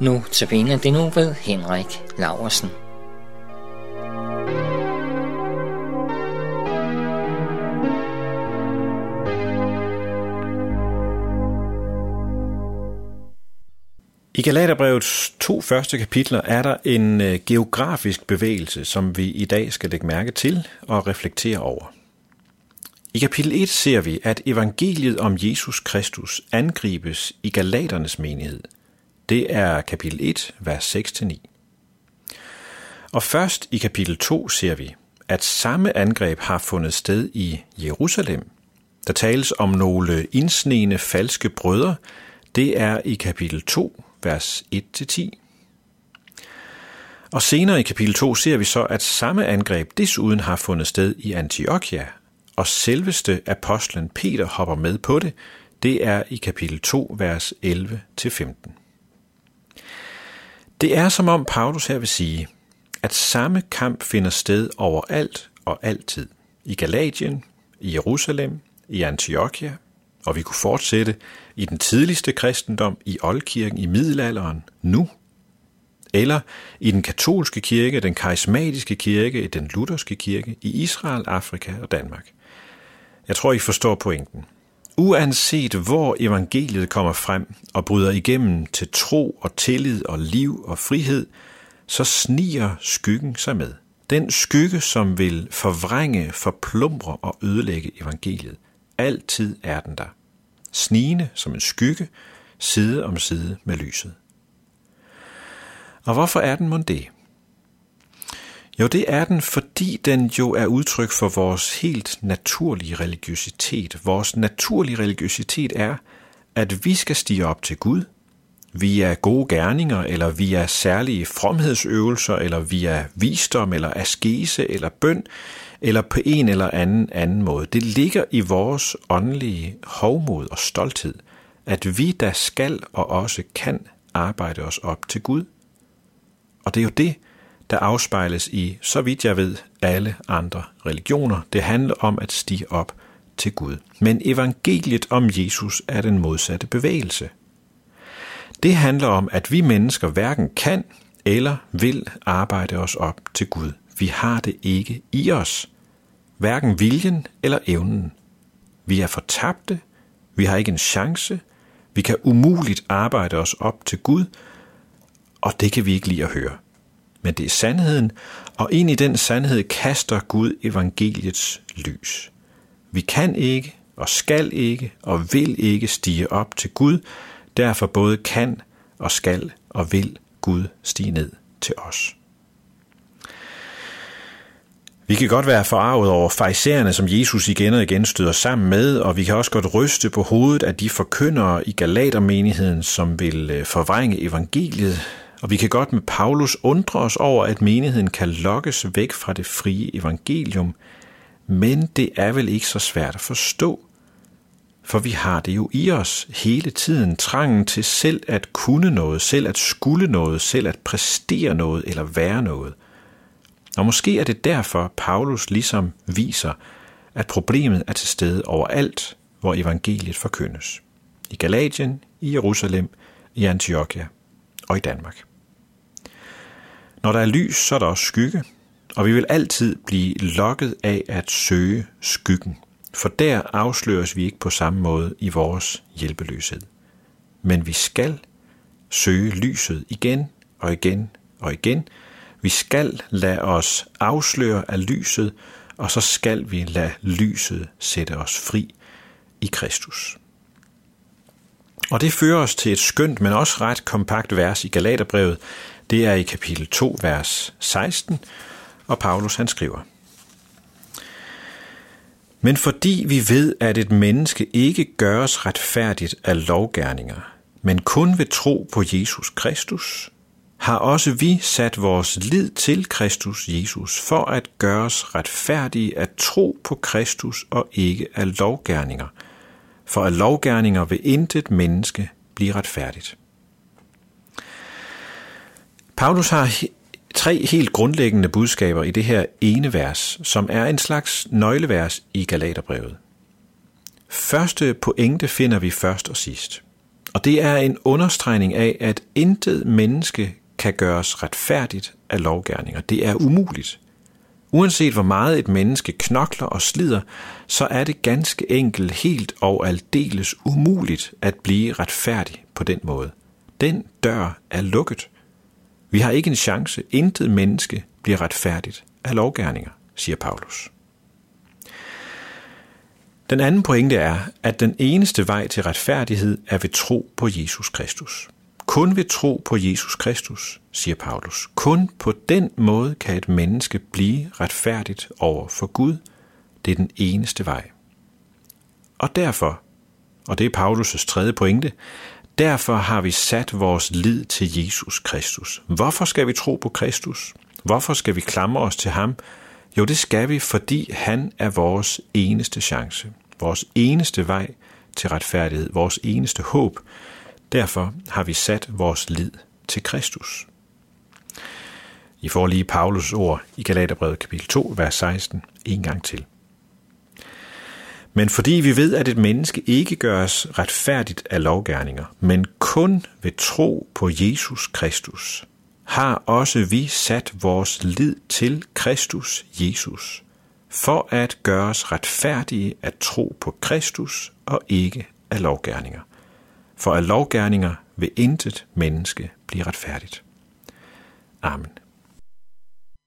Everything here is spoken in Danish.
Nu tabiner det nu ved Henrik Laversen. I Galaterbrevets to første kapitler er der en øh, geografisk bevægelse, som vi i dag skal lægge mærke til og reflektere over. I kapitel 1 ser vi, at evangeliet om Jesus Kristus angribes i Galaternes menighed. Det er kapitel 1, vers 6-9. Og først i kapitel 2 ser vi, at samme angreb har fundet sted i Jerusalem. Der tales om nogle indsnene falske brødre. Det er i kapitel 2, vers 1-10. Og senere i kapitel 2 ser vi så, at samme angreb desuden har fundet sted i Antiochia, og selveste apostlen Peter hopper med på det. Det er i kapitel 2, vers 11-15. Det er som om Paulus her vil sige, at samme kamp finder sted overalt og altid. I Galatien, i Jerusalem, i Antiochia, og vi kunne fortsætte i den tidligste kristendom, i oldkirken i middelalderen, nu. Eller i den katolske kirke, den karismatiske kirke, i den lutherske kirke, i Israel, Afrika og Danmark. Jeg tror, I forstår pointen. Uanset hvor evangeliet kommer frem og bryder igennem til tro og tillid og liv og frihed, så sniger skyggen sig med. Den skygge, som vil forvrænge, forplumre og ødelægge evangeliet. Altid er den der. Snigende som en skygge, side om side med lyset. Og hvorfor er den mon det? Jo, det er den, fordi den jo er udtryk for vores helt naturlige religiøsitet. Vores naturlige religiøsitet er, at vi skal stige op til Gud, via gode gerninger, eller via særlige fromhedsøvelser, eller via visdom, eller askese, eller bøn, eller på en eller anden anden måde. Det ligger i vores åndelige hovmod og stolthed, at vi der skal og også kan arbejde os op til Gud. Og det er jo det, der afspejles i, så vidt jeg ved, alle andre religioner. Det handler om at stige op til Gud. Men evangeliet om Jesus er den modsatte bevægelse. Det handler om, at vi mennesker hverken kan eller vil arbejde os op til Gud. Vi har det ikke i os. Hverken viljen eller evnen. Vi er fortabte. Vi har ikke en chance. Vi kan umuligt arbejde os op til Gud, og det kan vi ikke lide at høre men det er sandheden, og ind i den sandhed kaster Gud evangeliets lys. Vi kan ikke og skal ikke og vil ikke stige op til Gud, derfor både kan og skal og vil Gud stige ned til os. Vi kan godt være forarvet over fejsererne, som Jesus igen og igen støder sammen med, og vi kan også godt ryste på hovedet af de forkyndere i Galatermenigheden, som vil øh, forvrænge evangeliet, og vi kan godt med Paulus undre os over, at menigheden kan lokkes væk fra det frie evangelium, men det er vel ikke så svært at forstå. For vi har det jo i os hele tiden trangen til selv at kunne noget, selv at skulle noget, selv at præstere noget eller være noget. Og måske er det derfor, Paulus ligesom viser, at problemet er til stede overalt, hvor evangeliet forkyndes. I Galatien, i Jerusalem, i Antiochia og i Danmark. Når der er lys, så er der også skygge, og vi vil altid blive lokket af at søge skyggen, for der afsløres vi ikke på samme måde i vores hjælpeløshed. Men vi skal søge lyset igen og igen og igen. Vi skal lade os afsløre af lyset, og så skal vi lade lyset sætte os fri i Kristus. Og det fører os til et skønt, men også ret kompakt vers i Galaterbrevet. Det er i kapitel 2, vers 16, og Paulus han skriver. Men fordi vi ved, at et menneske ikke gøres retfærdigt af lovgærninger, men kun ved tro på Jesus Kristus, har også vi sat vores lid til Kristus Jesus for at gøres retfærdige af tro på Kristus og ikke af lovgærninger – for af lovgærninger vil intet menneske blive retfærdigt. Paulus har tre helt grundlæggende budskaber i det her ene vers, som er en slags nøglevers i Galaterbrevet. Første pointe finder vi først og sidst. Og det er en understregning af, at intet menneske kan gøres retfærdigt af lovgærninger. Det er umuligt. Uanset hvor meget et menneske knokler og slider, så er det ganske enkelt helt og aldeles umuligt at blive retfærdig på den måde. Den dør er lukket. Vi har ikke en chance. Intet menneske bliver retfærdigt af lovgærninger, siger Paulus. Den anden pointe er, at den eneste vej til retfærdighed er ved tro på Jesus Kristus. Kun ved tro på Jesus Kristus, siger Paulus. Kun på den måde kan et menneske blive retfærdigt over for Gud. Det er den eneste vej. Og derfor, og det er Paulus' tredje pointe, derfor har vi sat vores lid til Jesus Kristus. Hvorfor skal vi tro på Kristus? Hvorfor skal vi klamre os til ham? Jo, det skal vi, fordi han er vores eneste chance. Vores eneste vej til retfærdighed. Vores eneste håb. Derfor har vi sat vores lid til Kristus. I får lige Paulus ord i Galaterbrevet kapitel 2, vers 16 en gang til. Men fordi vi ved, at et menneske ikke gøres retfærdigt af lovgærninger, men kun ved tro på Jesus Kristus, har også vi sat vores lid til Kristus Jesus, for at gøres retfærdige at tro på Kristus og ikke af lovgærninger. For af lovgærninger vil intet menneske blive retfærdigt. Amen.